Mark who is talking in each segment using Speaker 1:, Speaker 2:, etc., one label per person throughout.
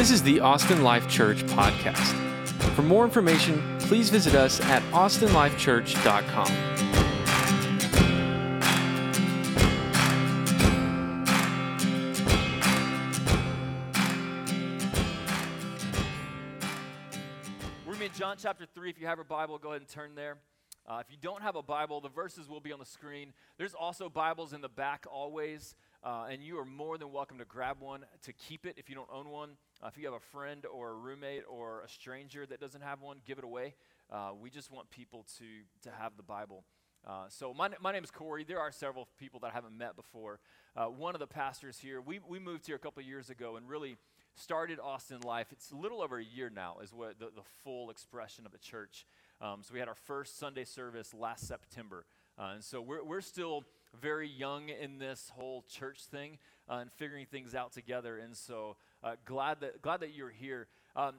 Speaker 1: This is the Austin Life Church podcast. For more information, please visit us at austinlifechurch.com.
Speaker 2: We're in John chapter 3. If you have a Bible, go ahead and turn there. Uh, if you don't have a Bible, the verses will be on the screen. There's also Bibles in the back always, uh, and you are more than welcome to grab one to keep it if you don't own one. Uh, if you have a friend or a roommate or a stranger that doesn't have one, give it away. Uh, we just want people to, to have the Bible. Uh, so my, my name is Corey. There are several people that I haven't met before. Uh, one of the pastors here, we, we moved here a couple years ago and really started Austin Life. It's a little over a year now is what the, the full expression of the church. Um, so we had our first Sunday service last September. Uh, and so we're, we're still very young in this whole church thing uh, and figuring things out together. And so uh, glad, that, glad that you're here. Um,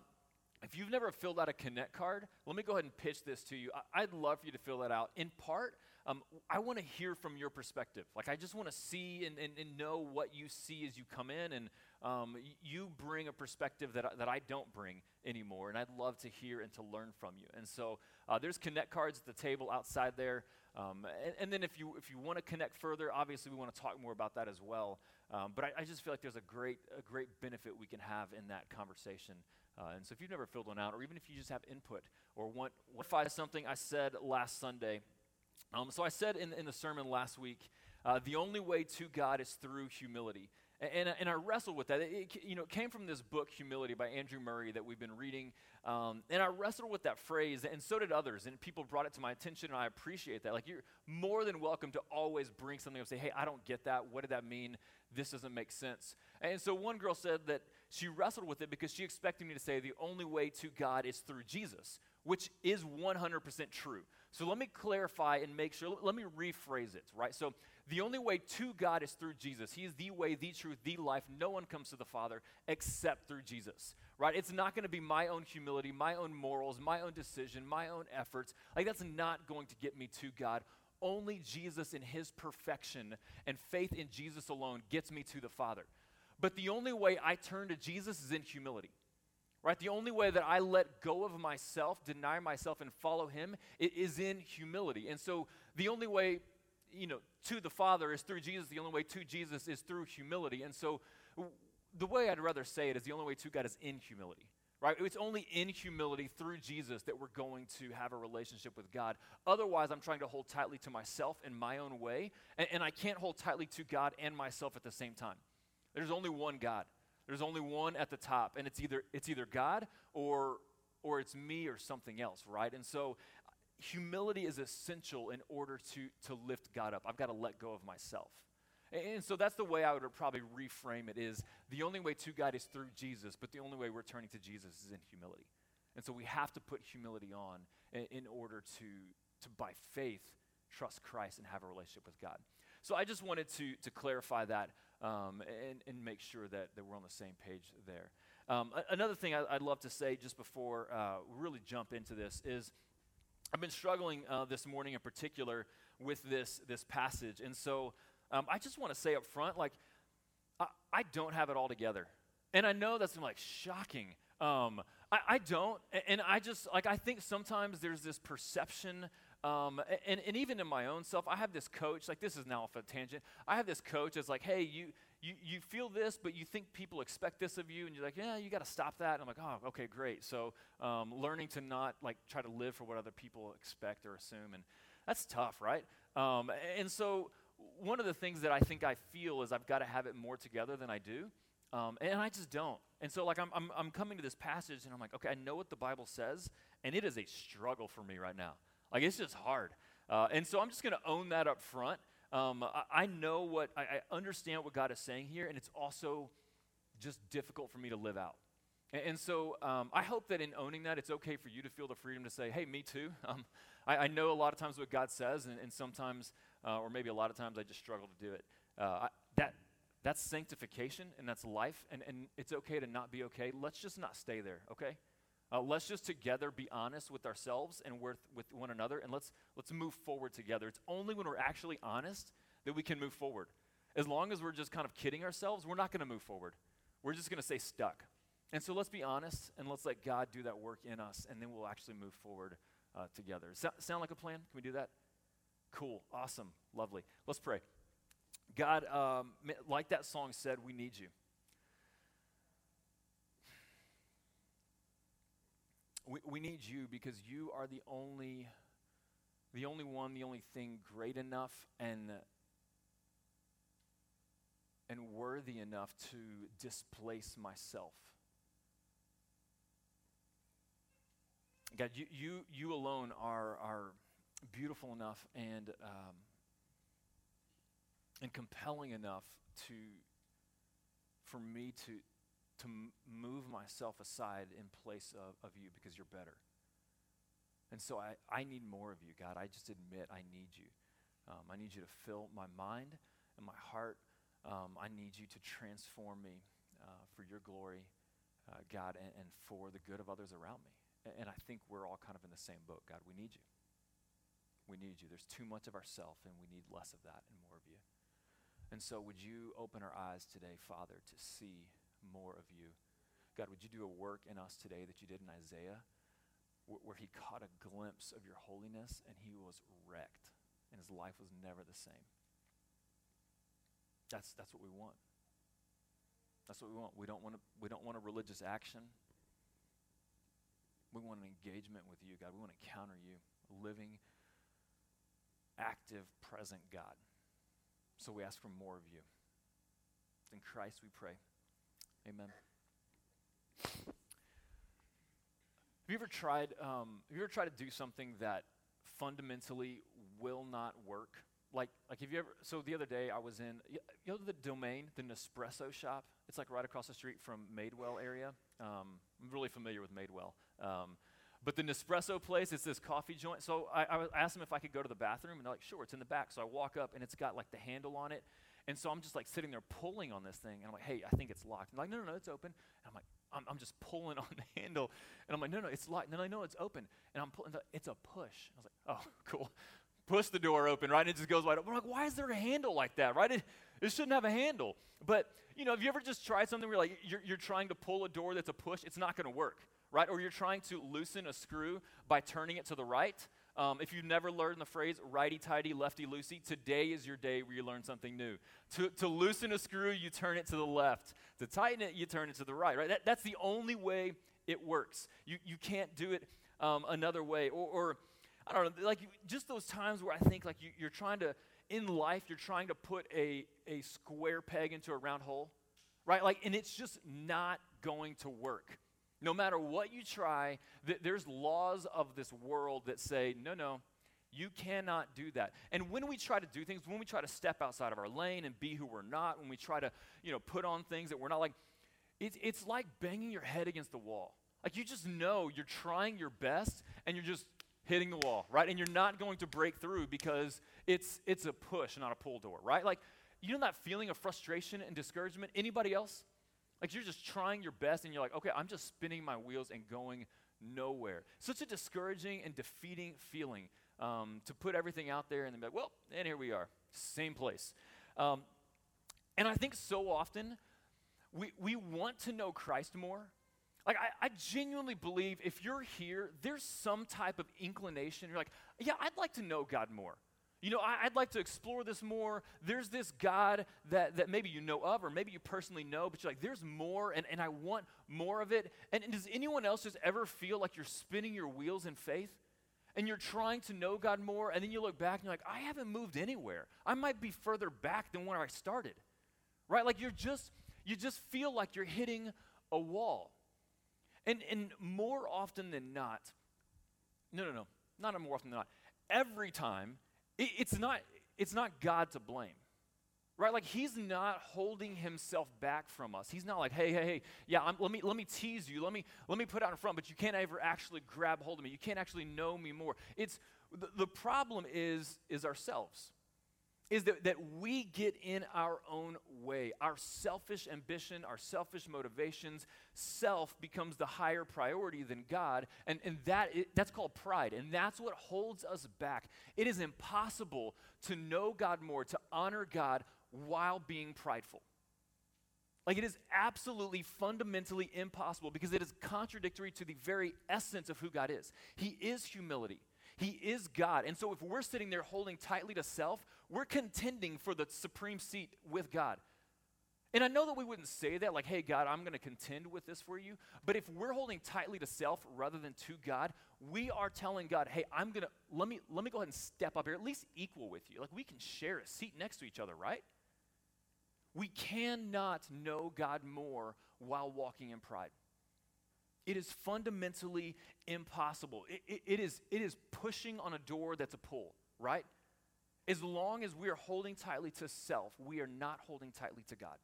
Speaker 2: if you've never filled out a Connect card, let me go ahead and pitch this to you. I, would love for you to fill that out. In part, um, I want to hear from your perspective. Like, I just want to see and, and, and, know what you see as you come in. And um, you bring a perspective that, I, that I don't bring anymore. And I'd love to hear and to learn from you. And so uh, there's Connect cards at the table outside there. Um, and, and, then if you, if you want to connect further, obviously we want to talk more about that as well. Um, but I, I, just feel like there's a great, a great benefit we can have in that conversation. Uh, and so if you've never filled one out, or even if you just have input or want, want to something I said last Sunday. Um, so I said in, in the sermon last week, uh, the only way to God is through humility. And, and, I wrestled with that. It, you know, it came from this book, Humility, by Andrew Murray, that we've been reading. Um, and I wrestled with that phrase, and so did others. And people brought it to my attention, and I appreciate that. Like, you're more than welcome to always bring something up say, hey, I don't get that. What did that mean? This doesn't make sense. And so one girl said that she wrestled with it because she expected me to say the only way to God is through Jesus, which is 100% true. So let me clarify and make sure, let me rephrase it, right? So the only way to God is through Jesus. He is the way, the truth, the life. No one comes to the Father except through Jesus, right? It's not going to be my own humility, my own morals, my own decision, my own efforts. Like, that's not going to get me to God. Only Jesus in his perfection and faith in Jesus alone gets me to the Father. But the only way I turn to Jesus is in humility. Right? The only way that I let go of myself, deny myself, and follow him is in humility. And so the only way you know, to the Father is through Jesus. The only way to Jesus is through humility. And so the way I'd rather say it is the only way to God is in humility. Right? It's only in humility through Jesus that we're going to have a relationship with God. Otherwise, I'm trying to hold tightly to myself in my own way, and, and I can't hold tightly to God and myself at the same time. There's only one God. There's only one at the top, and it's either it's either God or or it's me or something else, right? And so humility is essential in order to, to lift God up. I've got to let go of myself. And, so that's the way I would probably reframe it is the only way to God is through Jesus, but the only way we're turning to Jesus is in humility. And so we have to put humility on in, in order to, to, by faith, trust Christ and have a relationship with God. So I just wanted to, to clarify that um, and, and make sure that, that we're on the same page there. Um, another thing I, would love to say just before uh, we really jump into this is I've been struggling uh, this morning in particular with this, this passage. And so um, I just want to say up front, like, I, I, don't have it all together. And I know that's like shocking. Um, I, I, don't. And I just, like, I think sometimes there's this perception. Um, and, and even in my own self, I have this coach, like, this is now off a tangent. I have this coach that's like, hey, you, you, you feel this, but you think people expect this of you, and you're like, yeah, you got to stop that. And I'm like, oh, okay, great. So um, learning to not like try to live for what other people expect or assume, and that's tough, right? Um, and so one of the things that I think I feel is I've got to have it more together than I do, um, and I just don't. And so like I'm, I'm, I'm coming to this passage, and I'm like, okay, I know what the Bible says, and it is a struggle for me right now. Like it's just hard. Uh, and so I'm just going to own that up front. Um, I, I, know what, I, I, understand what God is saying here, and it's also just difficult for me to live out. And, and so um, I hope that in owning that, it's okay for you to feel the freedom to say, hey, me too. Um, I, I, know a lot of times what God says, and, and sometimes, uh, or maybe a lot of times, I just struggle to do it. Uh, that, that's sanctification, and that's life, and, and it's okay to not be okay. Let's just not stay there, okay? Uh, let's just together be honest with ourselves and with, with one another, and let's, let's move forward together. It's only when we're actually honest that we can move forward. As long as we're just kind of kidding ourselves, we're not going to move forward. We're just going to stay stuck. And so let's be honest and let's let God do that work in us, and then we'll actually move forward uh, together. So, sound like a plan? Can we do that? Cool, awesome, lovely. Let's pray. God, um, like that song said, we need you. We, we need you because you are the only, the only one, the only thing great enough and and worthy enough to displace myself. God, you, you, you alone are, are beautiful enough and, um, and compelling enough to, for me to, to move myself aside in place of, of you because you're better. And so I, I need more of you, God. I just admit I need you. Um, I need you to fill my mind and my heart. Um, I need you to transform me uh, for your glory, uh, God, and, and for the good of others around me. And I think we're all kind of in the same boat. God, we need you. We need you. There's too much of ourself, and we need less of that and more of you. And so, would you open our eyes today, Father, to see more of you? God, would you do a work in us today that you did in Isaiah, wh- where he caught a glimpse of your holiness and he was wrecked, and his life was never the same? That's, that's what we want. That's what we want. We don't want, a, we don't want a religious action. We want an engagement with you, God. We want to encounter you, living, active, present God. So we ask for more of you. In Christ we pray. Amen. Have you ever tried? Um, have you ever tried to do something that fundamentally will not work? Like, like have you ever? So the other day I was in, you know, the Domain, the Nespresso shop. It's like right across the street from Madewell area. Um, I'm really familiar with Madewell. Um, but the Nespresso place, it's this coffee joint. So I, I asked them if I could go to the bathroom, and they're like, sure, it's in the back. So I walk up, and it's got like the handle on it. And so I'm just like sitting there pulling on this thing, and I'm like, hey, I think it's locked. And like, no, no, no, it's open. And I'm like, I'm, I'm, just pulling on the handle, and I'm like, no, no, it's locked. And then I know it's open. And I'm pulling, it's a push. I was like, oh, cool. Push the door open, right? And it just goes wide open. I'm like, why is there a handle like that, right? It, it shouldn't have a handle. But, you know, have you ever just tried something where like you're, you're trying to pull a door that's a push? It's not going to work right? Or you're trying to loosen a screw by turning it to the right. Um, if you've never learned the phrase righty tighty, lefty loosey, today is your day where you learn something new. To, to loosen a screw, you turn it to the left. To tighten it, you turn it to the right, right? That, that's the only way it works. You, you can't do it um, another way. Or, or, I don't know, like just those times where I think like you, you're trying to, in life, you're trying to put a, a square peg into a round hole, right? Like, and it's just not going to work. No matter what you try, th- there's laws of this world that say, no, no, you cannot do that. And when we try to do things, when we try to step outside of our lane and be who we're not, when we try to, you know, put on things that we're not like, it's, it's like banging your head against the wall. Like you just know you're trying your best and you're just hitting the wall, right? And you're not going to break through because it's it's a push, not a pull door, right? Like you know that feeling of frustration and discouragement? Anybody else? Like you're just trying your best and you're like, okay, I'm just spinning my wheels and going nowhere. Such a discouraging and defeating feeling um, to put everything out there and then be like, well, and here we are, same place. Um, and I think so often we, we want to know Christ more. Like, I, I genuinely believe if you're here, there's some type of inclination. You're like, yeah, I'd like to know God more. You know, I, would like to explore this more. There's this God that, that maybe you know of, or maybe you personally know, but you're like, there's more, and, and I want more of it. And, and does anyone else just ever feel like you're spinning your wheels in faith? And you're trying to know God more, and then you look back and you're like, I haven't moved anywhere. I might be further back than where I started. Right? Like you're just, you just feel like you're hitting a wall. And, and more often than not, no, no, no, not more often than not, every time it, it's, not, it's not God to blame. Right? Like he's not holding himself back from us. He's not like, hey, hey, hey, yeah, I'm, let me let me tease you. Let me let me put out in front, but you can't ever actually grab hold of me. You can't actually know me more. It's the, the problem is is ourselves is that, that we get in our own way. Our selfish ambition, our selfish motivations, self becomes the higher priority than God. And, and that, that's called pride. And that's what holds us back. It is impossible to know God more, to honor God while being prideful. Like it is absolutely fundamentally impossible because it is contradictory to the very essence of who God is. He is humility. He is God. And so if we're sitting there holding tightly to self, we're contending for the supreme seat with God. And I know that we wouldn't say that, like, hey, God, I'm going to contend with this for you. But if we're holding tightly to self rather than to God, we are telling God, hey, I'm going to, let me, let me go ahead and step up here, at least equal with you. Like, we can share a seat next to each other, right? We cannot know God more while walking in pride. It is fundamentally impossible. It, it, it, is, it is pushing on a door that's a pull, right? As long as we are holding tightly to self, we are not holding tightly to God.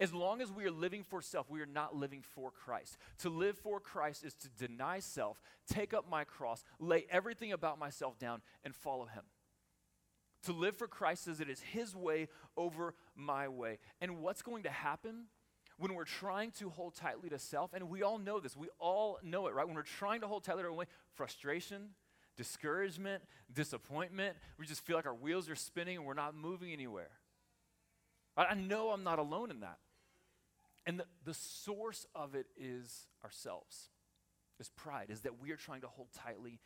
Speaker 2: As long as we are living for self, we are not living for Christ. To live for Christ is to deny self, take up my cross, lay everything about myself down, and follow Him. To live for Christ is it is His way over my way. And what's going to happen when we're trying to hold tightly to self, and we all know this, we all know it, right? When we're trying to hold tightly to our way, frustration, discouragement, disappointment, we just feel like our wheels are spinning and we're not moving anywhere. I know I'm not alone in that. And the, the source of it is ourselves, is pride, is that we are trying to hold tightly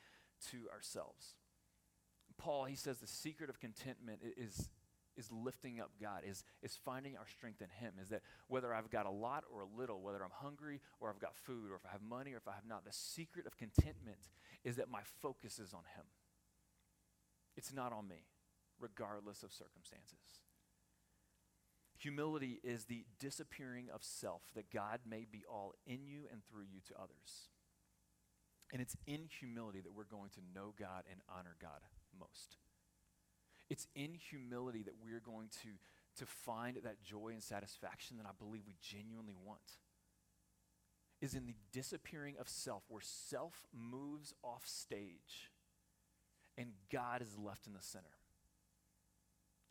Speaker 2: to ourselves. Paul, he says the secret of contentment is, is lifting up God, is, is finding our strength in Him. Is that whether I've got a lot or a little, whether I'm hungry or I've got food, or if I have money or if I have not, the secret of contentment is that my focus is on Him. It's not on me, regardless of circumstances. Humility is the disappearing of self that God may be all in you and through you to others. And it's in humility that we're going to know God and honor God most. It's in humility that we're going to, to find that joy and satisfaction that I believe we genuinely want. Is in the disappearing of self, where self moves off stage and God is left in the center.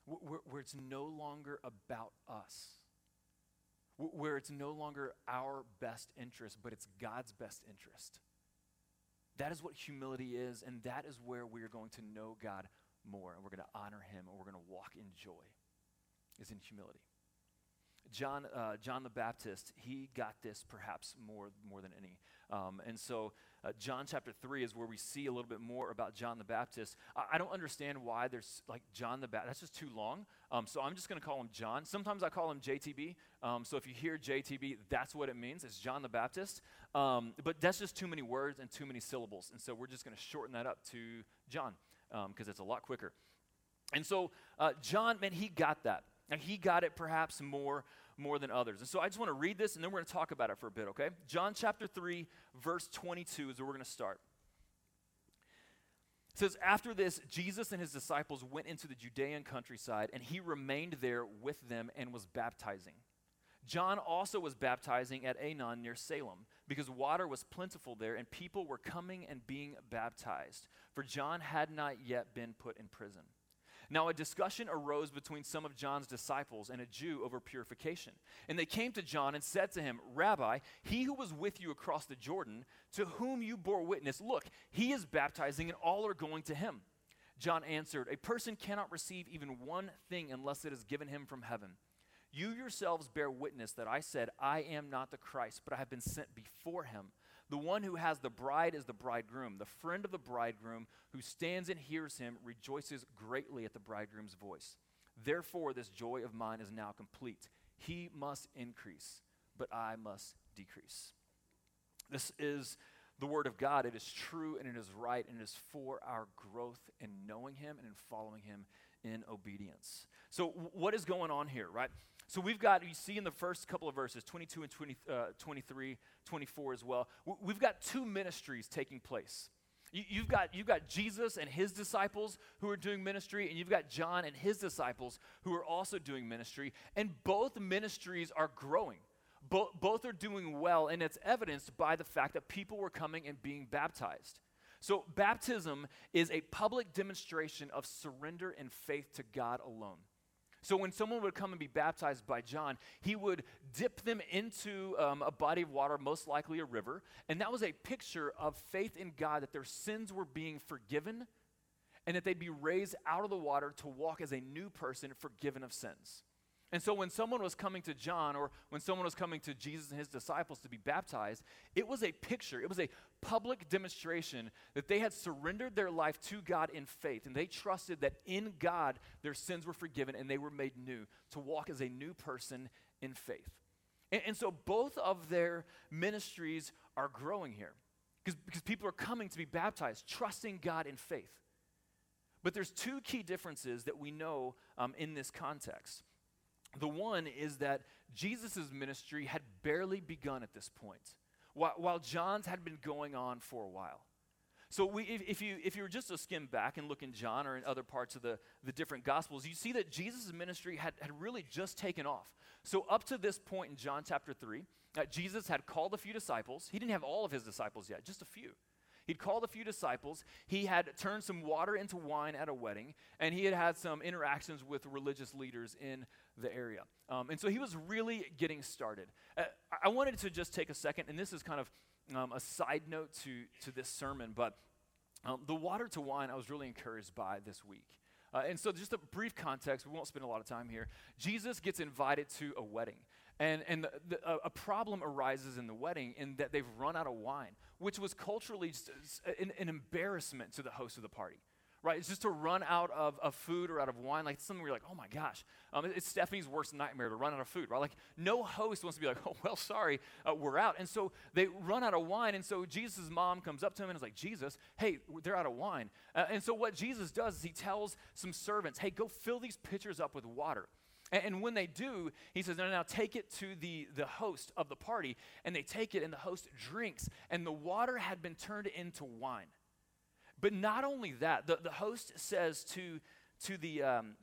Speaker 2: Where, where it's no longer about us, where it's no longer our best interest, but it's God's best interest. That is what humility is, and that is where we are going to know God more, and we're going to honor Him, and we're going to walk in joy, is in humility. John, uh, John the Baptist, he got this perhaps more, more than any. Um, and so, uh, John chapter 3 is where we see a little bit more about John the Baptist. I, I don't understand why there's like John the Baptist. That's just too long. Um, so, I'm just going to call him John. Sometimes I call him JTB. Um, so, if you hear JTB, that's what it means. It's John the Baptist. Um, but that's just too many words and too many syllables. And so, we're just going to shorten that up to John because um, it's a lot quicker. And so, uh, John, man, he got that. Now, he got it perhaps more more than others. And so I just want to read this and then we're going to talk about it for a bit, okay? John chapter 3, verse 22 is where we're going to start. It says, After this, Jesus and his disciples went into the Judean countryside, and he remained there with them and was baptizing. John also was baptizing at Aenon near Salem, because water was plentiful there, and people were coming and being baptized, for John had not yet been put in prison. Now, a discussion arose between some of John's disciples and a Jew over purification. And they came to John and said to him, Rabbi, he who was with you across the Jordan, to whom you bore witness, look, he is baptizing, and all are going to him. John answered, A person cannot receive even one thing unless it is given him from heaven. You yourselves bear witness that I said, I am not the Christ, but I have been sent before him. The one who has the bride is the bridegroom. The friend of the bridegroom who stands and hears him rejoices greatly at the bridegroom's voice. Therefore, this joy of mine is now complete. He must increase, but I must decrease. This is the word of God. It is true and it is right, and it is for our growth in knowing him and in following him in obedience. So, what is going on here, right? So we've got, you see in the first couple of verses, 22 and 20, uh, 23, 24 as well, we've got two ministries taking place. You, have got, you've got Jesus and his disciples who are doing ministry, and you've got John and his disciples who are also doing ministry, and both ministries are growing. Bo- both are doing well, and it's evidenced by the fact that people were coming and being baptized. So, baptism is a public demonstration of surrender and faith to God alone. So when someone would come and be baptized by John, he would dip them into um, a body of water, most likely a river, and that was a picture of faith in God that their sins were being forgiven and that they'd be raised out of the water to walk as a new person forgiven of sins. And so when someone was coming to John or when someone was coming to Jesus and his disciples to be baptized, it was a picture, it was a public demonstration that they had surrendered their life to God in faith and they trusted that in God their sins were forgiven and they were made new to walk as a new person in faith. And, and so both of their ministries are growing here because, because people are coming to be baptized, trusting God in faith. But there's two key differences that we know um, in this context. The one is that Jesus' ministry had barely begun at this point, while, John's had been going on for a while. So we, if, if, you, if you were just to skim back and look in John or in other parts of the, the different Gospels, you see that Jesus' ministry had, had really just taken off. So up to this point in John chapter 3, uh, Jesus had called a few disciples. He didn't have all of his disciples yet, just a few. He'd called a few disciples. He had turned some water into wine at a wedding, and he had had some interactions with religious leaders in the area. Um, and so he was really getting started. Uh, I wanted to just take a second, and this is kind of um, a side note to, to this sermon, but um, the water to wine I was really encouraged by this week. Uh, and so, just a brief context, we won't spend a lot of time here. Jesus gets invited to a wedding. And, and the, the, a problem arises in the wedding in that they've run out of wine, which was culturally an, an, embarrassment to the host of the party. Right? It's just to run out of, of food or out of wine. Like something where you're like, oh my gosh. Um, it's Stephanie's worst nightmare to run out of food, right? Like no host wants to be like, oh, well, sorry, uh, we're out. And so they run out of wine. And so Jesus' mom comes up to him and is like, Jesus, hey, they're out of wine. Uh, and so what Jesus does is he tells some servants, hey, go fill these pitchers up with water. And, and when they do, he says, no, now take it to the, the host of the party. And they take it, and the host drinks. And the water had been turned into wine. But not only that, the, the host says to, to, the, um,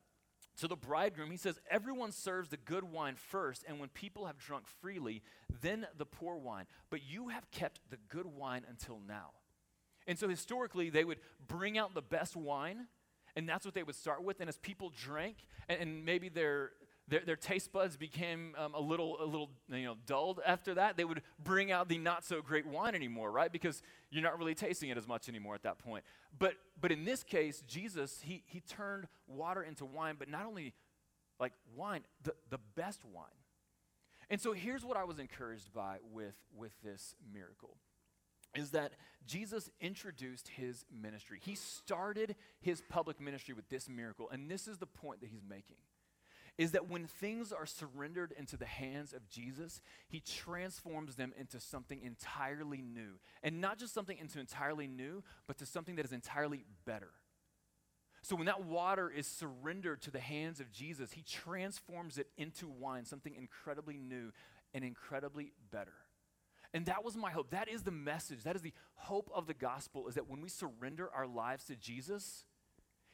Speaker 2: to the bridegroom, he says, Everyone serves the good wine first, and when people have drunk freely, then the poor wine. But you have kept the good wine until now. And so historically, they would bring out the best wine and that's what they would start with. And as people drank, and, and maybe their, their, their, taste buds became um, a little, a little you know, dulled after that, they would bring out the not so great wine anymore, right? Because you're not really tasting it as much anymore at that point. But, but in this case, Jesus, he, he turned water into wine, but not only like wine, the, the best wine. And so here's what I was encouraged by with, with this miracle is that Jesus introduced his ministry. He started his public ministry with this miracle, and this is the point that he's making. Is that when things are surrendered into the hands of Jesus, he transforms them into something entirely new. And not just something into entirely new, but to something that is entirely better. So when that water is surrendered to the hands of Jesus, he transforms it into wine, something incredibly new and incredibly better. And that was my hope. That is the message. That is the hope of the gospel is that when we surrender our lives to Jesus,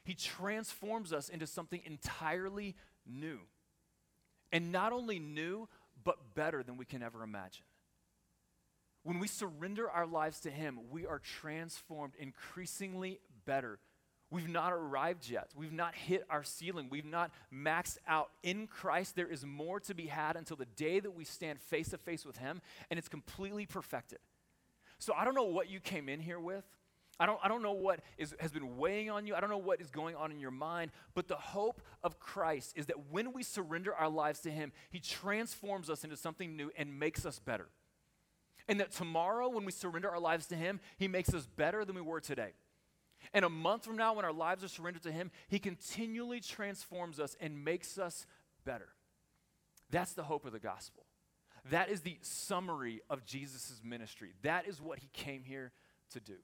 Speaker 2: he transforms us into something entirely new. And not only new, but better than we can ever imagine. When we surrender our lives to him, we are transformed increasingly better We've not arrived yet. We've not hit our ceiling. We've not maxed out. In Christ, there is more to be had until the day that we stand face to face with Him, and it's completely perfected. So I don't know what you came in here with. I don't, I don't know what is, has been weighing on you. I don't know what is going on in your mind. But the hope of Christ is that when we surrender our lives to Him, He transforms us into something new and makes us better. And that tomorrow, when we surrender our lives to Him, He makes us better than we were today. And a month from now, when our lives are surrendered to Him, He continually transforms us and makes us better. That's the hope of the gospel. That is the summary of Jesus' ministry. That is what He came here to do.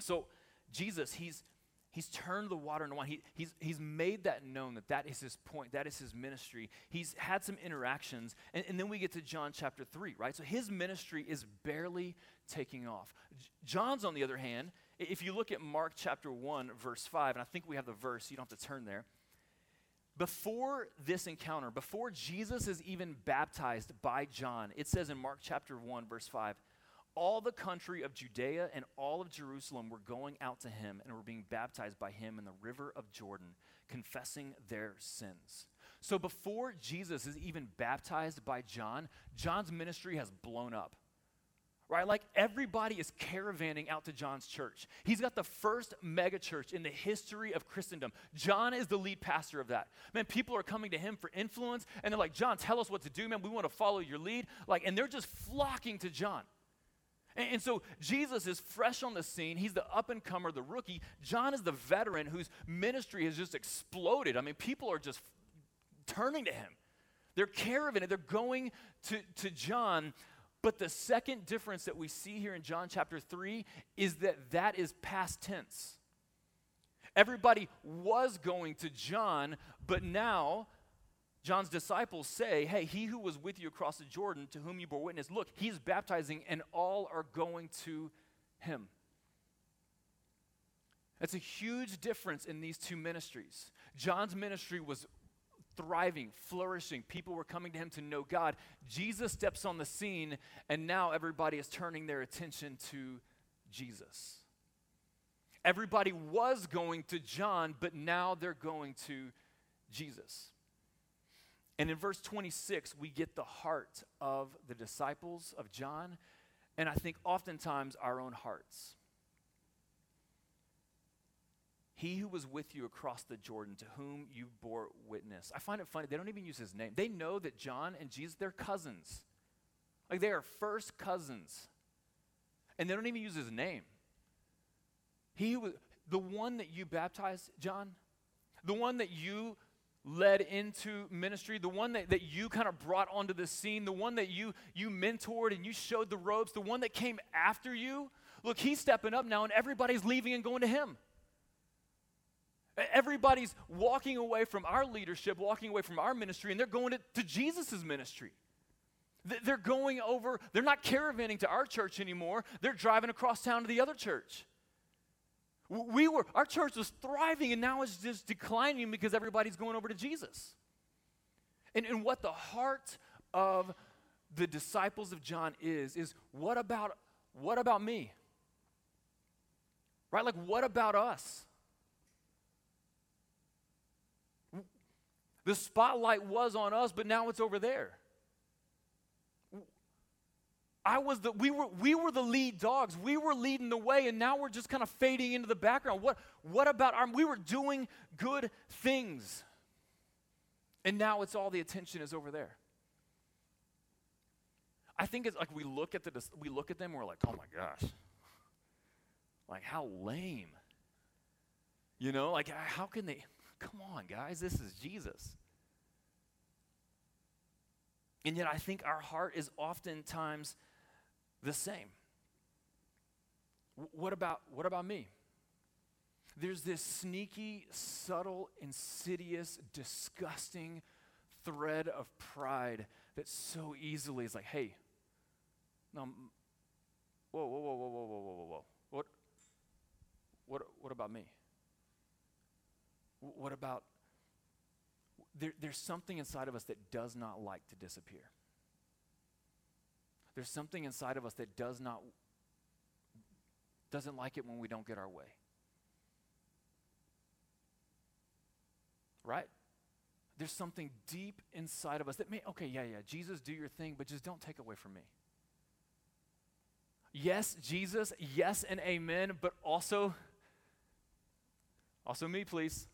Speaker 2: So, Jesus, He's He's turned the water into wine. He, he's, he's made that known that that is his point. That is his ministry. He's had some interactions. And, and then we get to John chapter 3, right? So his ministry is barely taking off. John's, on the other hand, if you look at Mark chapter 1, verse 5, and I think we have the verse, you don't have to turn there. Before this encounter, before Jesus is even baptized by John, it says in Mark chapter 1, verse 5, all the country of Judea and all of Jerusalem were going out to him and were being baptized by him in the river of Jordan, confessing their sins. So before Jesus is even baptized by John, John's ministry has blown up right? Like everybody is caravanning out to John's church. He's got the first mega church in the history of Christendom. John is the lead pastor of that. Man, people are coming to him for influence, and they're like, John, tell us what to do, man. We want to follow your lead. Like, and they're just flocking to John. And, and so Jesus is fresh on the scene. He's the up and comer, the rookie. John is the veteran whose ministry has just exploded. I mean, people are just turning to him. They're caravanning, they're going to, to John but the second difference that we see here in John chapter 3 is that that is past tense. Everybody was going to John, but now John's disciples say, Hey, he who was with you across the Jordan, to whom you bore witness, look, he's baptizing, and all are going to him. That's a huge difference in these two ministries. John's ministry was thriving, flourishing. People were coming to him to know God. Jesus steps on the scene, and now everybody is turning their attention to Jesus. Everybody was going to John, but now they're going to Jesus. And in verse 26, we get the heart of the disciples of John, and I think oftentimes our own hearts. He who was with you across the Jordan, to whom you bore witness. I find it funny, they don't even use his name. They know that John and Jesus, they're cousins. Like they are first cousins. And they don't even use his name. He was the one that you baptized, John, the one that you led into ministry, the one that, that you kind of brought onto the scene, the one that you you mentored and you showed the ropes, the one that came after you. Look, he's stepping up now, and everybody's leaving and going to him. Everybody's walking away from our leadership, walking away from our ministry, and they're going to, to Jesus' ministry. They're going over, they're not caravanning to our church anymore. They're driving across town to the other church. We were, our church was thriving, and now it's just declining because everybody's going over to Jesus. And, and what the heart of the disciples of John is, is what about, what about me? Right? Like, what about us? The spotlight was on us, but now it's over there. I was the we were we were the lead dogs. We were leading the way, and now we're just kind of fading into the background. What what about our we were doing good things. And now it's all the attention is over there. I think it's like we look at the we look at them, we're like, oh my gosh. Like how lame. You know, like how can they Come on, guys, this is Jesus. And yet, I think our heart is oftentimes the same. What about, what about me? There's this sneaky, subtle, insidious, disgusting thread of pride that so easily is like, hey, no, whoa, whoa, whoa, whoa, whoa, whoa, whoa, whoa. What, what, what about me? What about there, there's something inside of us that does not like to disappear. There's something inside of us that does not doesn't like it when we don't get our way. Right? There's something deep inside of us that may, okay, yeah, yeah, Jesus, do your thing, but just don't take away from me. Yes, Jesus, yes, and amen, but also, also me, please.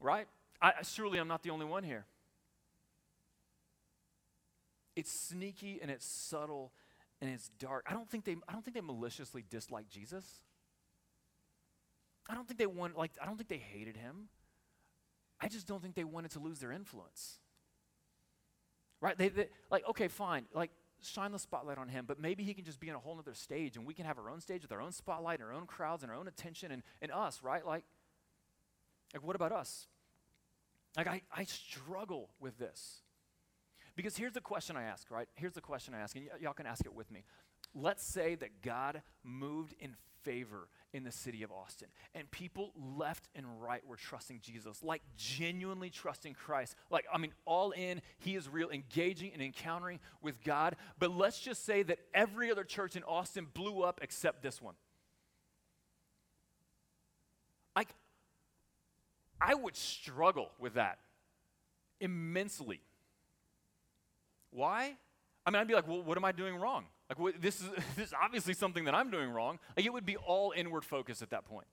Speaker 2: Right? I, surely I'm not the only one here. It's sneaky and it's subtle and it's dark. I don't think they, I don't think they maliciously dislike Jesus. I don't think they want, like, I don't think they hated him. I just don't think they wanted to lose their influence. Right? They, they, like, okay, fine. Like, shine the spotlight on him, but maybe he can just be in a whole other stage and we can have our own stage with our own spotlight and our own crowds and our own attention and, and us, right? Like, like, what about us? Like, I, I struggle with this. Because here's the question I ask, right? Here's the question I ask, and y- y'all can ask it with me. Let's say that God moved in favor in the city of Austin, and people left and right were trusting Jesus, like genuinely trusting Christ. Like, I mean, all in, He is real, engaging and encountering with God. But let's just say that every other church in Austin blew up except this one. Like, I would struggle with that immensely. Why? I mean, I'd be like, well, what am I doing wrong? Like, what, this, is, this is obviously something that I'm doing wrong. Like, it would be all inward focus at that point.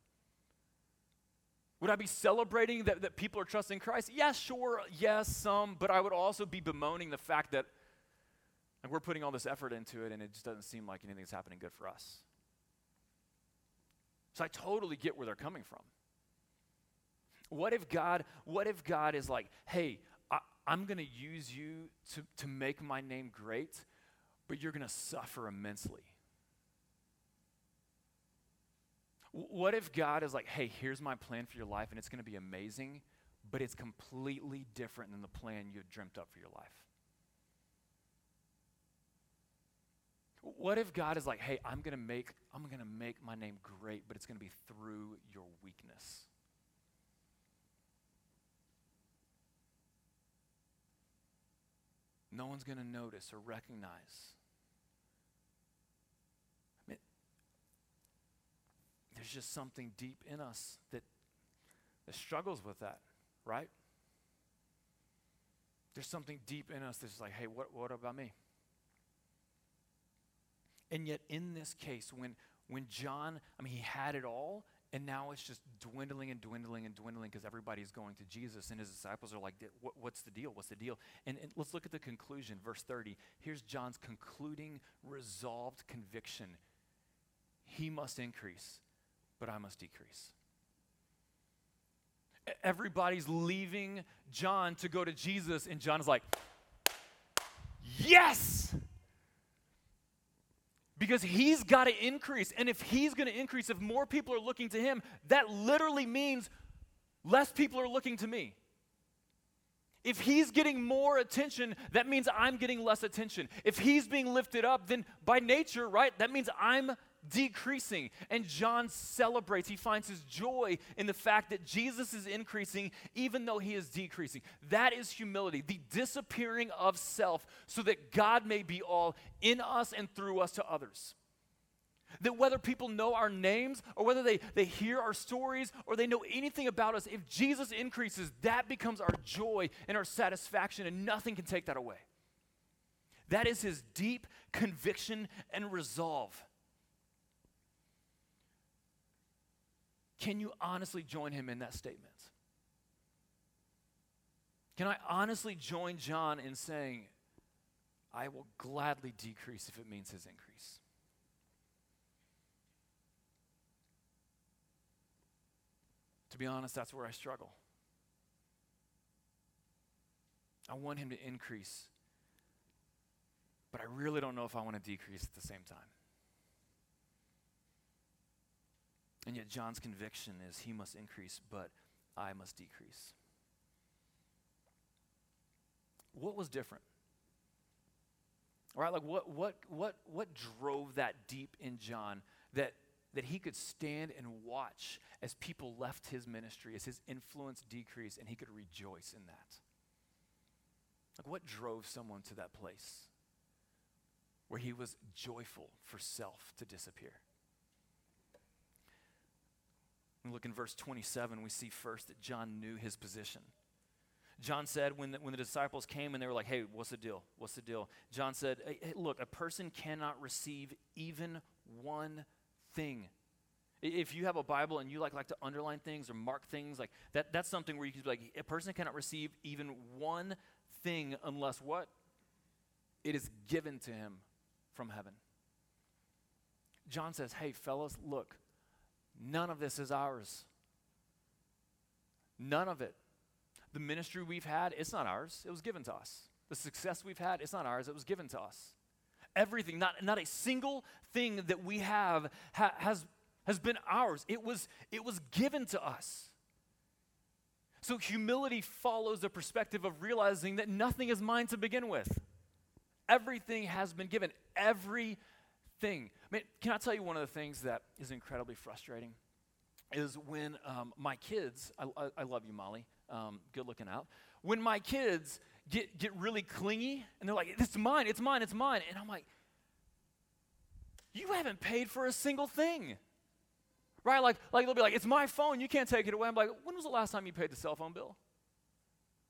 Speaker 2: Would I be celebrating that, that people are trusting Christ? Yes, yeah, sure, yes, some, but I would also be bemoaning the fact that like, we're putting all this effort into it and it just doesn't seem like anything's happening good for us. So I totally get where they're coming from. What if God, what if God is like, hey, I, am going to use you to, to make my name great, but you're going to suffer immensely? What if God is like, hey, here's my plan for your life, and it's going to be amazing, but it's completely different than the plan you had dreamt up for your life? What if God is like, hey, I'm to make I'm going to make my name great, but it's going to be through your weakness? No one's going to notice or recognize. I mean, there's just something deep in us that, that struggles with that, right? There's something deep in us that's like, hey, what, what about me? And yet, in this case, when, when John, I mean, he had it all, and now it's just dwindling and dwindling and dwindling because everybody's going to Jesus, and his disciples are like, What's the deal? What's the deal? And, and let's look at the conclusion, verse 30. Here's John's concluding, resolved conviction He must increase, but I must decrease. Everybody's leaving John to go to Jesus, and John is like, Yes! Because he's got to increase. And if he's going to increase, if more people are looking to him, that literally means less people are looking to me. If he's getting more attention, that means I'm getting less attention. If he's being lifted up, then by nature, right, that means I'm decreasing. And John celebrates, he finds his joy in the fact that Jesus is increasing even though he is decreasing. That is humility, the disappearing of self so that God may be all in us and through us to others. That whether people know our names or whether they, they hear our stories or they know anything about us, if Jesus increases, that becomes our joy and our satisfaction, and nothing can take that away. That is his deep conviction and resolve. Can you honestly join him in that statement? Can I honestly join John in saying, I will gladly decrease if it means his increase? To be honest, that's where I struggle. I want him to increase, but I really don't know if I want to decrease at the same time. And yet, John's conviction is he must increase, but I must decrease. What was different? All right, like what, what, what, what drove that deep in John that, that he could stand and watch as people left his ministry, as his influence decreased, and he could rejoice in that? Like, what drove someone to that place where he was joyful for self to disappear? And look in verse 27, we see first that John knew his position. John said when the, when the disciples came and they were like, hey, what's the deal? What's the deal? John said, hey, look, a person cannot receive even one thing. If you have a Bible and you like, like to underline things or mark things, like that, that's something where you can be like, a person cannot receive even one thing unless what? It is given to him from heaven. John says, hey, fellas, look, None of this is ours. None of it. The ministry we've had, it's not ours. It was given to us. The success we've had, it's not ours. It was given to us. Everything, not, not a single thing that we have ha, has, has been ours. It was, it was given to us. So humility follows the perspective of realizing that nothing is mine to begin with. Everything has been given. Every thing. I mean, can I tell you one of the things that is incredibly frustrating? Is when um, my kids, I, I, I, love you, Molly, um, good looking out. When my kids get, get really clingy and they're like, it's mine, it's mine, it's mine. And I'm like, you haven't paid for a single thing. Right? Like, like they'll be like, it's my phone, you can't take it away. I'm like, when was the last time you paid the cell phone bill?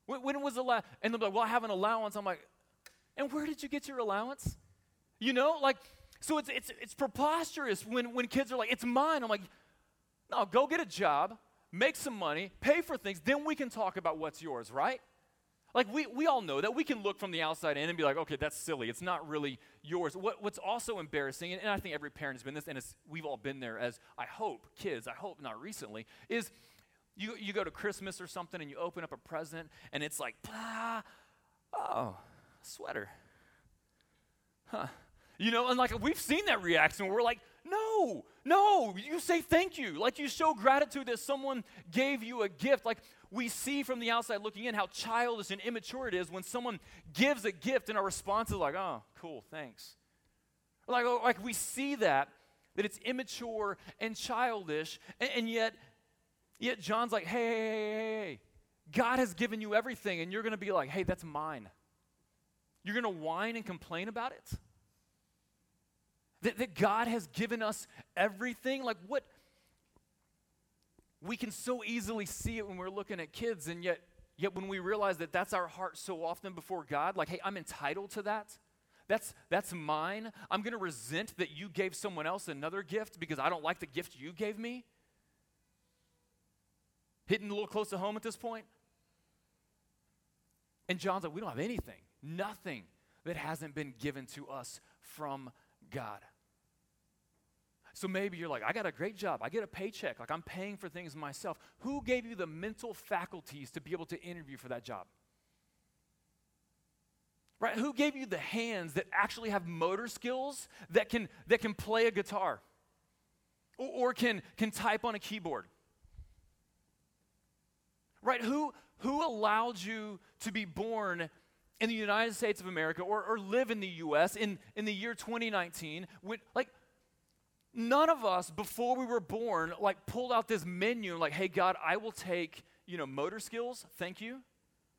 Speaker 2: When, when was the last? And they'll be like, well, I have an allowance. I'm like, And where did you get your allowance? You know, like, so it's, it's, it's preposterous when, when kids are like, it's mine. I'm like, no, go get a job, make some money, pay for things, then we can talk about what's yours, right? Like, we, we all know that. We can look from the outside in and be like, okay, that's silly. It's not really yours. What, what's also embarrassing, and, and I think every parent has been this, and we've all been there as I hope, kids, I hope not recently, is you, you go to Christmas or something and you open up a present and it's like, ah, oh, sweater. Huh. You know, and like we've seen that reaction. We're like, no, no, you say thank you. Like you show gratitude that someone gave you a gift. Like we see from the outside looking in how childish and immature it is when someone gives a gift and our response is like, oh, cool, thanks. Like, oh, like we see that, that it's immature and childish, and, and yet, yet John's like, hey, hey, hey, hey, God has given you everything, and you're to be like, hey, that's mine. You're to whine and complain about it? That, that God has given us everything? Like, what? We can so easily see it when we're looking at kids, and yet, yet when we realize that that's our heart so often before God, like, hey, I'm entitled to that. That's, that's mine. I'm going to resent that you gave someone else another gift because I don't like the gift you gave me. Hitting a little close to home at this point. And John's like, we don't have anything, nothing that hasn't been given to us from God. So maybe you're like, I got a great job. I get a paycheck. Like I'm paying for things myself. Who gave you the mental faculties to be able to interview for that job? Right? Who gave you the hands that actually have motor skills that can, that can play a guitar or, or can, can type on a keyboard? Right? Who, who allowed you to be born in the United States of America or, or live in the US in, in the year 2019, when, like, none of us before we were born, like, pulled out this menu, like, hey, God, I will take, you know, motor skills, thank you.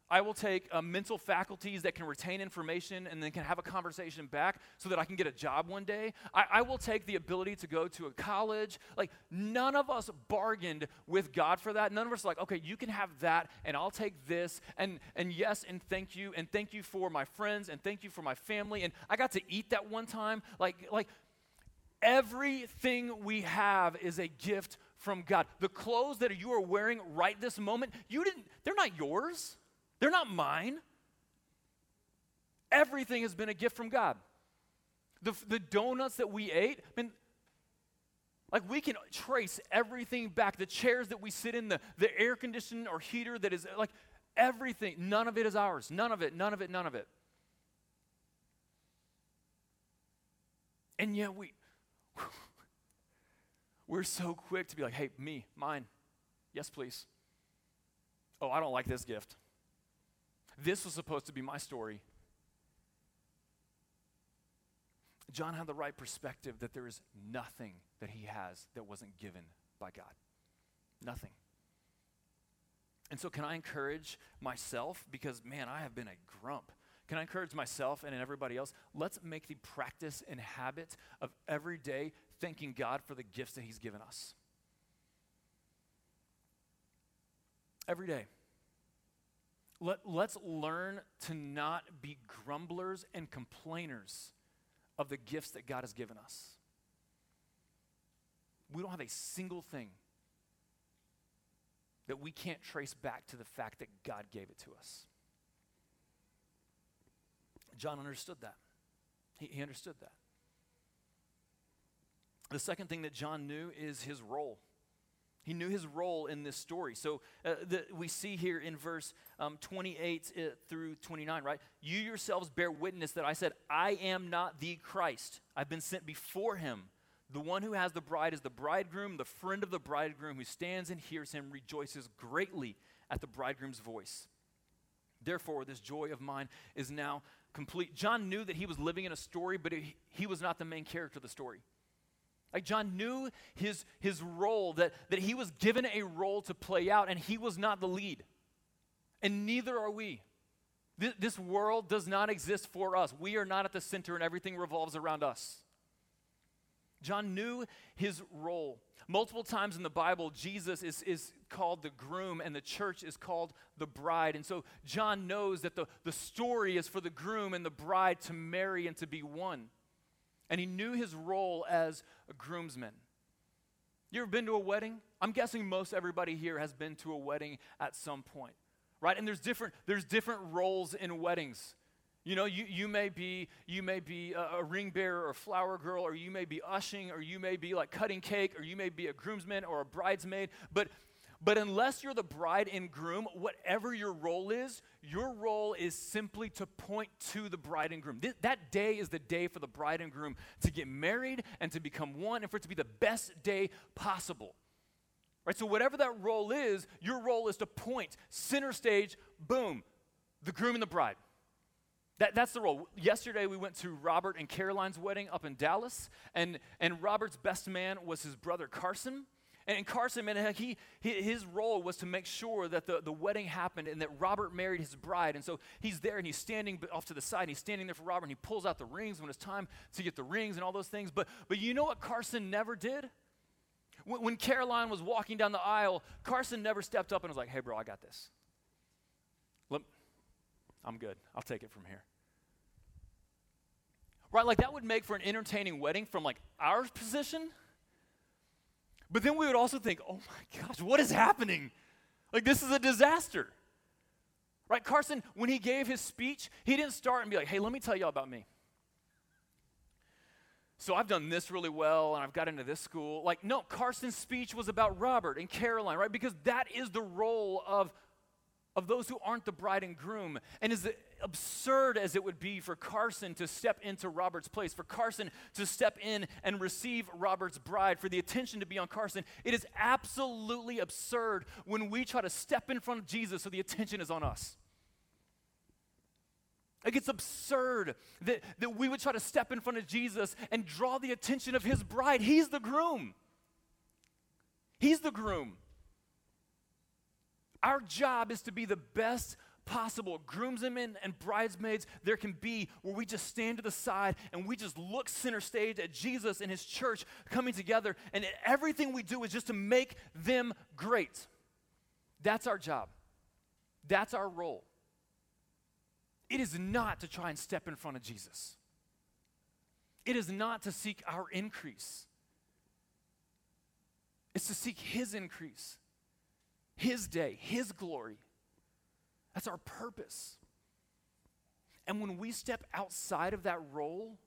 Speaker 2: I will take uh, mental faculties that can retain information and then can have a conversation back so that I can get a job one day. I, I, will take the ability to go to a college. Like, none of us bargained with God for that. None of us like, okay, you can have that and I'll take this. And, and yes, and thank you. And thank you for my friends and thank you for my family. And I got to eat that one time. Like, like everything we have is a gift from God. The clothes that you are wearing right this moment, you didn't, they're not yours. They're not mine. Everything has been a gift from God. The, the donuts that we ate, I mean, like we can trace everything back. The chairs that we sit in, the, the air conditioner or heater that is like everything, none of it is ours. None of it, none of it, none of it. And yet we we're so quick to be like, hey, me, mine. Yes, please. Oh, I don't like this gift. This was supposed to be my story. John had the right perspective that there is nothing that he has that wasn't given by God. Nothing. And so, can I encourage myself? Because, man, I have been a grump. Can I encourage myself and everybody else? Let's make the practice and habit of every day thanking God for the gifts that He's given us. Every day. Let, let's learn to not be grumblers and complainers of the gifts that God has given us. We don't have a single thing that we can't trace back to the fact that God gave it to us. John understood that. He, he understood that. The second thing that John knew is his role. He knew his role in this story. So uh, the, we see here in verse um, 28 uh, through 29, right? You yourselves bear witness that I said, I am not the Christ. I've been sent before him. The one who has the bride is the bridegroom. The friend of the bridegroom who stands and hears him rejoices greatly at the bridegroom's voice. Therefore, this joy of mine is now complete. John knew that he was living in a story, but it, he was not the main character of the story. Like John knew his, his role, that, that he was given a role to play out, and he was not the lead. And neither are we. This, this world does not exist for us. We are not at the center, and everything revolves around us. John knew his role. Multiple times in the Bible, Jesus is, is called the groom and the church is called the bride. And so John knows that the, the story is for the groom and the bride to marry and to be one. And he knew his role as a groomsman. You ever been to a wedding? I'm guessing most everybody here has been to a wedding at some point, right? And there's different, there's different roles in weddings. You know, you, you may be you may be a, a, ring bearer or flower girl, or you may be ushing, or you may be like cutting cake, or you may be a groomsman or a bridesmaid. But but unless you're the bride and groom, whatever your role is, your role is simply to point to the bride and groom. Th- that day is the day for the bride and groom to get married and to become one, and for it to be the best day possible. Right? So whatever that role is, your role is to point center stage, boom, the groom and the bride. That, that's the role. Yesterday, we went to Robert and Caroline's wedding up in Dallas, and, and Robert's best man was his brother Carson. And Carson, man, he, his role was to make sure that the, the wedding happened and that Robert married his bride. And so he's there and he's standing off to the side and he's standing there for Robert and he pulls out the rings when it's time to get the rings and all those things. But, but you know what Carson never did? When, when Caroline was walking down the aisle, Carson never stepped up and was like, hey, bro, I got this. Let, I'm good. I'll take it from here. Right? Like that would make for an entertaining wedding from like our position. But then we would also think, oh my gosh, what is happening? Like this is a disaster. Right? Carson, when he gave his speech, he didn't start and be like, hey, let me tell you all about me. So I've done this really well and I've got into this school. Like, no, Carson's speech was about Robert and Caroline, right? Because that is the role of of those who aren't the bride and groom. And as absurd as it would be for Carson to step into Robert's place, for Carson to step in and receive Robert's bride, for the attention to be on Carson, it is absolutely absurd when we try to step in front of Jesus so the attention is on us. Like it's absurd that, that we would try to step in front of Jesus and draw the attention of his bride. He's the groom. He's the groom. Our job is to be the best possible groomsmen and bridesmaids there can be where we just stand to the side and we just look center stage at Jesus and his church coming together and everything we do is just to make them great. That's our job. That's our role. It is not to try and step in front of Jesus. It is not to seek our increase. It's to seek his increase. His day, His glory. That's our purpose. And when we step outside of that role,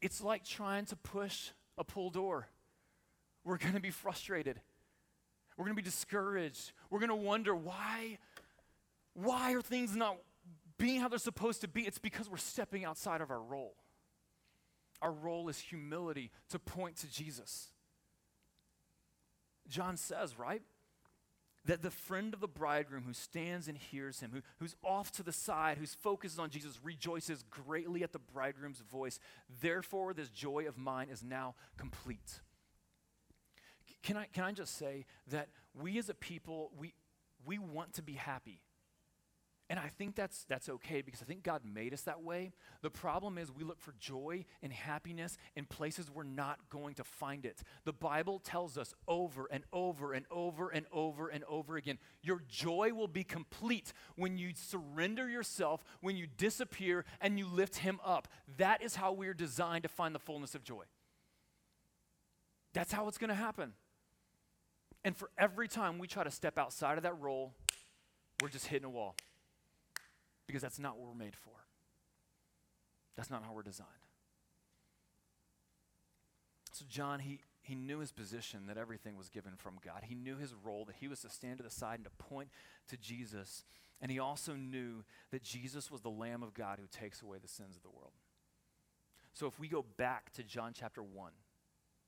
Speaker 2: it's like trying to push a pull door. We're going to be frustrated. We're going to be discouraged. We're going to wonder why why are things not being how they're supposed to be? It's because we're stepping outside of our role. Our role is humility to point to Jesus. John says, right? That the friend of the bridegroom who stands and hears him, who, who's off to the side, who's focused on Jesus, rejoices greatly at the bridegroom's voice. Therefore, this joy of mine is now complete. Can I, can I just say that we as a people, we, we want to be happy. And I think that's, that's okay because I think God made us that way. The problem is we look for joy and happiness in places we're not going to find it. The Bible tells us over and over and over and over and over again your joy will be complete when you surrender yourself, when you disappear, and you lift Him up. That is how we're designed to find the fullness of joy. That's how it's going to happen. And for every time we try to step outside of that role, we're just hitting a wall because that's not what we're made for. That's not how we're designed. So, John, he, he knew his position that everything was given from God. He knew his role, that he was to stand to the side and to point to Jesus. And he also knew that Jesus was the Lamb of God who takes away the sins of the world. So, if we go back to John chapter 1,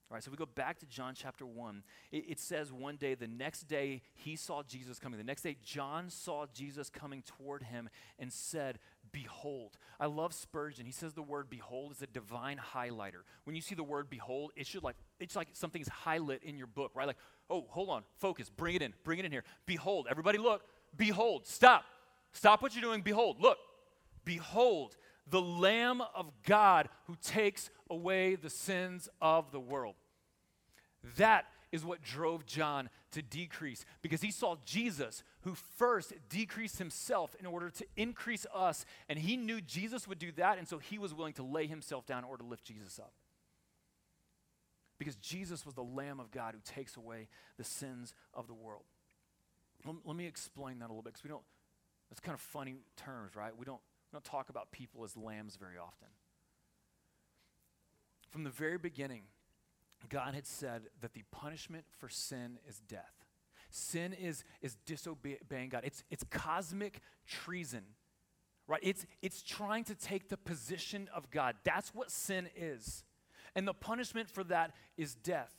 Speaker 2: all right, so we go back to John chapter 1. It, it, says one day, the next day, he saw Jesus coming. The next day, John saw Jesus coming toward him and said, Behold. I love Spurgeon. He says the word behold is a divine highlighter. When you see the word behold, it should like, it's like something's highlit in your book, right? Like, oh, hold on, focus, bring it in, bring it in here. Behold, everybody look, behold, stop. Stop what you're doing, behold, look. Behold, the Lamb of God who takes away the sins of the world. That is what drove John to decrease because he saw Jesus who first decreased himself in order to increase us. And he knew Jesus would do that, and so he was willing to lay himself down in order to lift Jesus up. Because Jesus was the Lamb of God who takes away the sins of the world. Let, me explain that a little bit because we don't, it's kind of funny terms, right? We don't, don't talk about people as lambs very often. From the very beginning, God had said that the punishment for sin is death. Sin is, is disobeying God. It's, it's cosmic treason, right? It's, it's trying to take the position of God. That's what sin is. And the punishment for that is death.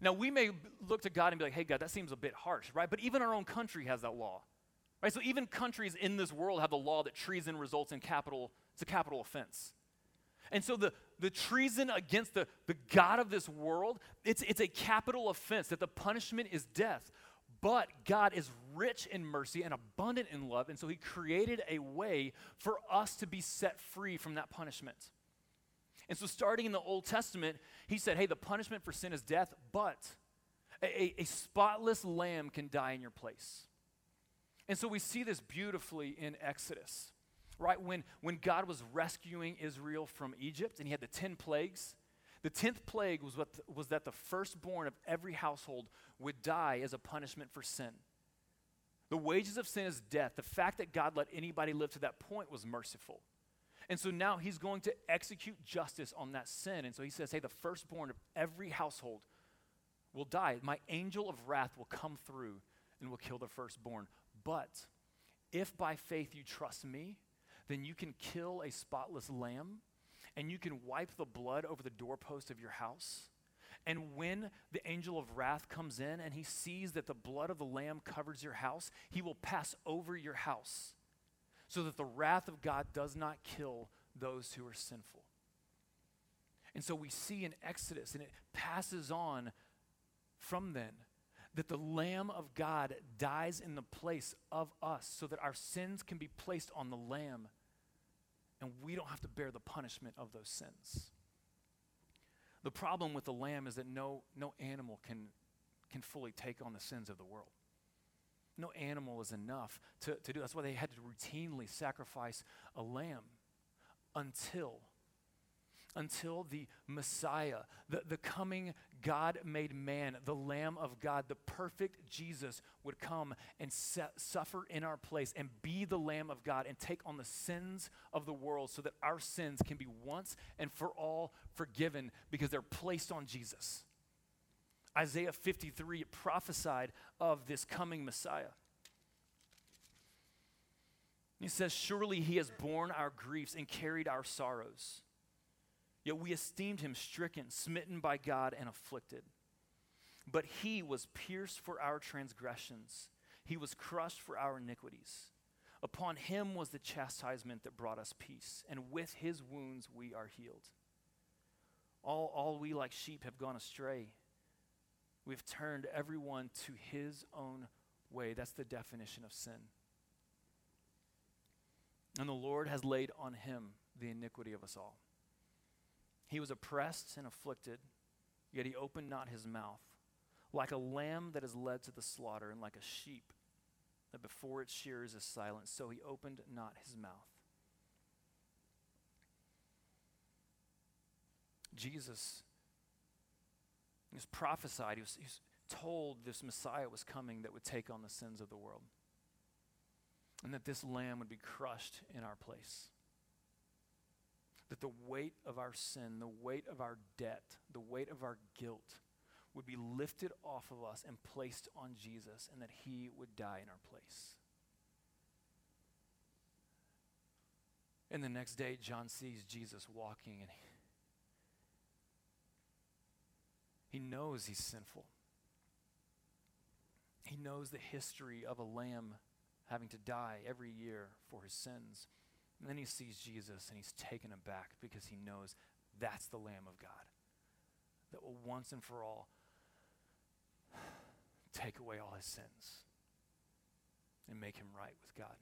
Speaker 2: Now, we may look to God and be like, hey, God, that seems a bit harsh, right? But even our own country has that law, right? So even countries in this world have the law that treason results in capital, it's a capital offense. And so the, the treason against the, the God of this world, it's, it's a capital offense, that the punishment is death. But God is rich in mercy and abundant in love, and so He created a way for us to be set free from that punishment. And so, starting in the Old Testament, He said, Hey, the punishment for sin is death, but a, a spotless lamb can die in your place. And so, we see this beautifully in Exodus right? When, when God was rescuing Israel from Egypt and he had the 10 plagues, the 10th plague was, what, was that the firstborn of every household would die as a punishment for sin. The wages of sin is death. The fact that God let anybody live to that point was merciful. And so now he's going to execute justice on that sin. And so he says, hey, the firstborn of every household will die. My angel of wrath will come through and will kill the firstborn. But if by faith you trust me, then you can kill a spotless lamb and you can wipe the blood over the doorpost of your house. And when the angel of wrath comes in and he sees that the blood of the lamb covers your house, he will pass over your house so that the wrath of God does not kill those who are sinful. And so we see in Exodus, and it passes on from then, that the Lamb of God dies in the place of us so that our sins can be placed on the Lamb and we don't have to bear the punishment of those sins. The problem with the lamb is that no, no animal can, can fully take on the sins of the world. No animal is enough to, to do. That's why they had to routinely sacrifice a lamb until until the Messiah, the, the coming God made man, the Lamb of God, the perfect Jesus would come and se- suffer in our place and be the Lamb of God and take on the sins of the world so that our sins can be once and for all forgiven because they're placed on Jesus. Isaiah 53 prophesied of this coming Messiah. He says, Surely he has borne our griefs and carried our sorrows. Yet we esteemed him stricken, smitten by God, and afflicted. But he was pierced for our transgressions, he was crushed for our iniquities. Upon him was the chastisement that brought us peace, and with his wounds we are healed. All, all we like sheep have gone astray. We've turned everyone to his own way. That's the definition of sin. And the Lord has laid on him the iniquity of us all. He was oppressed and afflicted, yet he opened not his mouth. Like a lamb that is led to the slaughter, and like a sheep that before its shears is silent, so he opened not his mouth. Jesus he was prophesied, he was, he was told this Messiah was coming that would take on the sins of the world, and that this lamb would be crushed in our place that the weight of our sin, the weight of our debt, the weight of our guilt would be lifted off of us and placed on Jesus, and that he would die in our place. And the next day, John sees Jesus walking, and he, he knows he's sinful. He knows the history of a lamb having to die every year for his sins. And then he sees Jesus and he's taken aback because he knows that's the Lamb of God that will once and for all take away all his sins and make him right with God.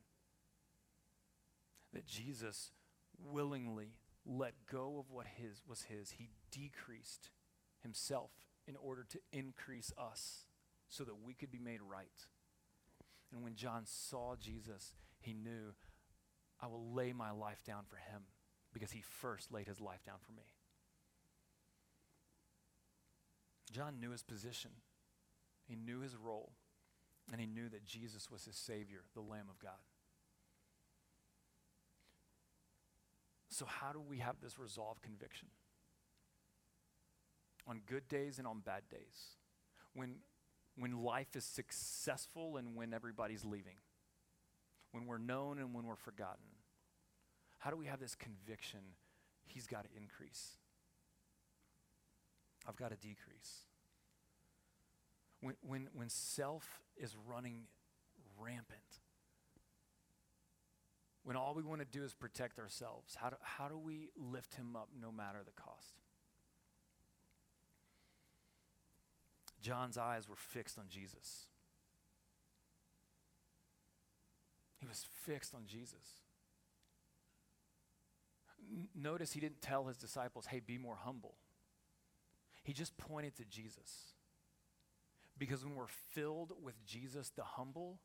Speaker 2: That Jesus willingly let go of what his was his. He decreased himself in order to increase us so that we could be made right. And when John saw Jesus, he knew, I will lay my life down for him because he first laid his life down for me. John knew his position, he knew his role, and he knew that Jesus was his Savior, the Lamb of God. So, how do we have this resolve conviction? On good days and on bad days. When, when life is successful and when everybody's leaving. When we're known and when we're forgotten. How do we have this conviction? He's got to increase. I've got to decrease. When, when, when self is running rampant, when all we want to do is protect ourselves, how do, how do we lift him up no matter the cost? John's eyes were fixed on Jesus. He was fixed on Jesus. N- notice he didn't tell his disciples, hey, be more humble. He just pointed to Jesus. Because when we're filled with Jesus, the humble,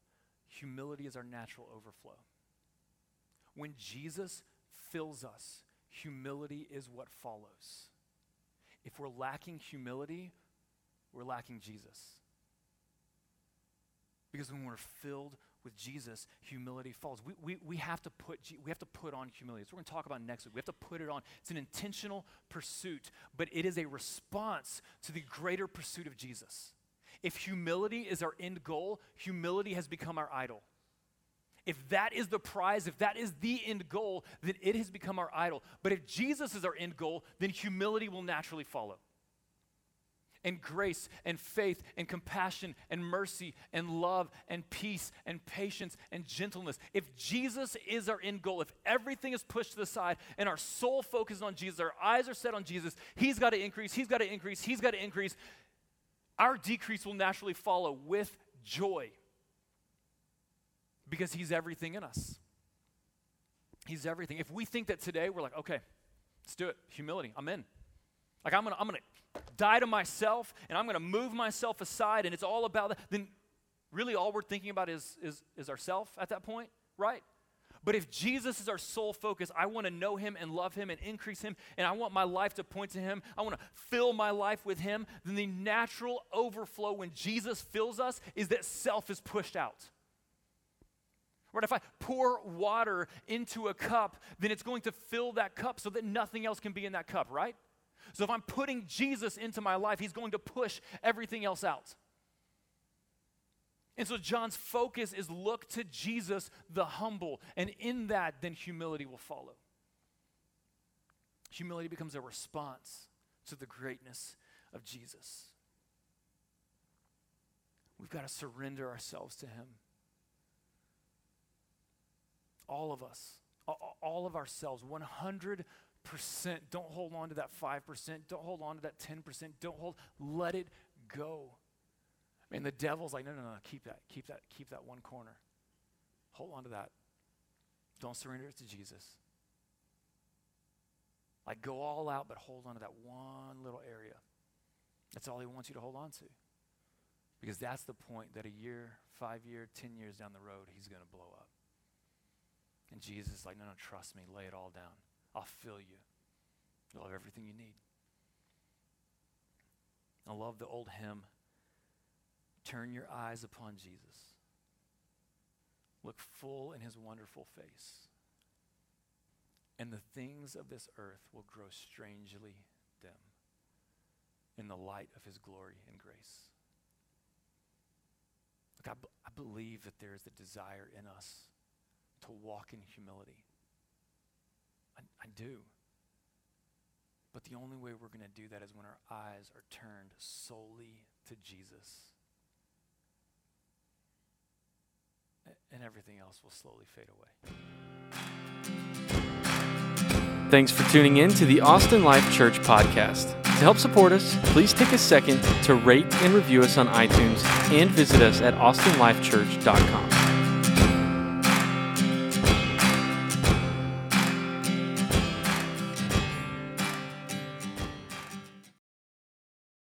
Speaker 2: humility is our natural overflow. When Jesus fills us, humility is what follows. If we're lacking humility, we're lacking Jesus. Because when we're filled with Jesus, humility falls. We, we, we, have to put, we have to put on humility. We're going to talk about next week. We have to put it on. It's an intentional pursuit, but it is a response to the greater pursuit of Jesus. If humility is our end goal, humility has become our idol if that is the prize, if that is the end goal, then it has become our idol. But if Jesus is our end goal, then humility will naturally follow. And grace and faith and compassion and mercy and love and peace and patience and gentleness. If Jesus is our end goal, if everything is pushed to the side and our soul focuses on Jesus, our eyes are set on Jesus, He's got to increase, He's got to increase, He's got to increase, our decrease will naturally follow with joy because He's everything in us. He's everything. If we think that today we're like, okay, let's do it, humility, I'm in. Like, I'm gonna, I'm gonna die to myself and I'm gonna move myself aside and it's all about that, then really all we're thinking about is, is, is ourself at that point, right? But if Jesus is our sole focus, I want to know him and love him and increase him, and I want my life to point to him, I want to fill my life with him, then the natural overflow when Jesus fills us is that self is pushed out. Right? If I pour water into a cup, then it's going to fill that cup so that nothing else can be in that cup, right? So if I'm putting Jesus into my life, he's going to push everything else out. And so John's focus is look to Jesus, the humble, and in that, then humility will follow. Humility becomes a response to the greatness of Jesus. We've got to surrender ourselves to him all of us, all of ourselves, 100%. Don't hold on to that 5%. Don't hold on to that 10%. Don't hold, let it go. I mean, the devil's like, no, no, no, keep that, keep that, keep that one corner. Hold on to that. Don't surrender it to Jesus. Like, go all out, but hold on to that one little area. That's all he wants you to hold on to. Because that's the point that a year, five year, ten years down the road, he's going to blow up. And Jesus is like, no, no, trust me, lay it all down. I'll fill you. You'll have everything you need. I love the old hymn Turn your eyes upon Jesus. Look full in his wonderful face. And the things of this earth will grow strangely dim in the light of his glory and grace. Look, I, b- I believe that there is a desire in us to walk in humility. I, I do. But the only way we're going to do that is when our eyes are turned solely to Jesus. And everything else will slowly fade away.
Speaker 1: Thanks for tuning in to the Austin Life Church podcast. To help support us, please take a second to rate and review us on iTunes and visit us at austinlifechurch.com.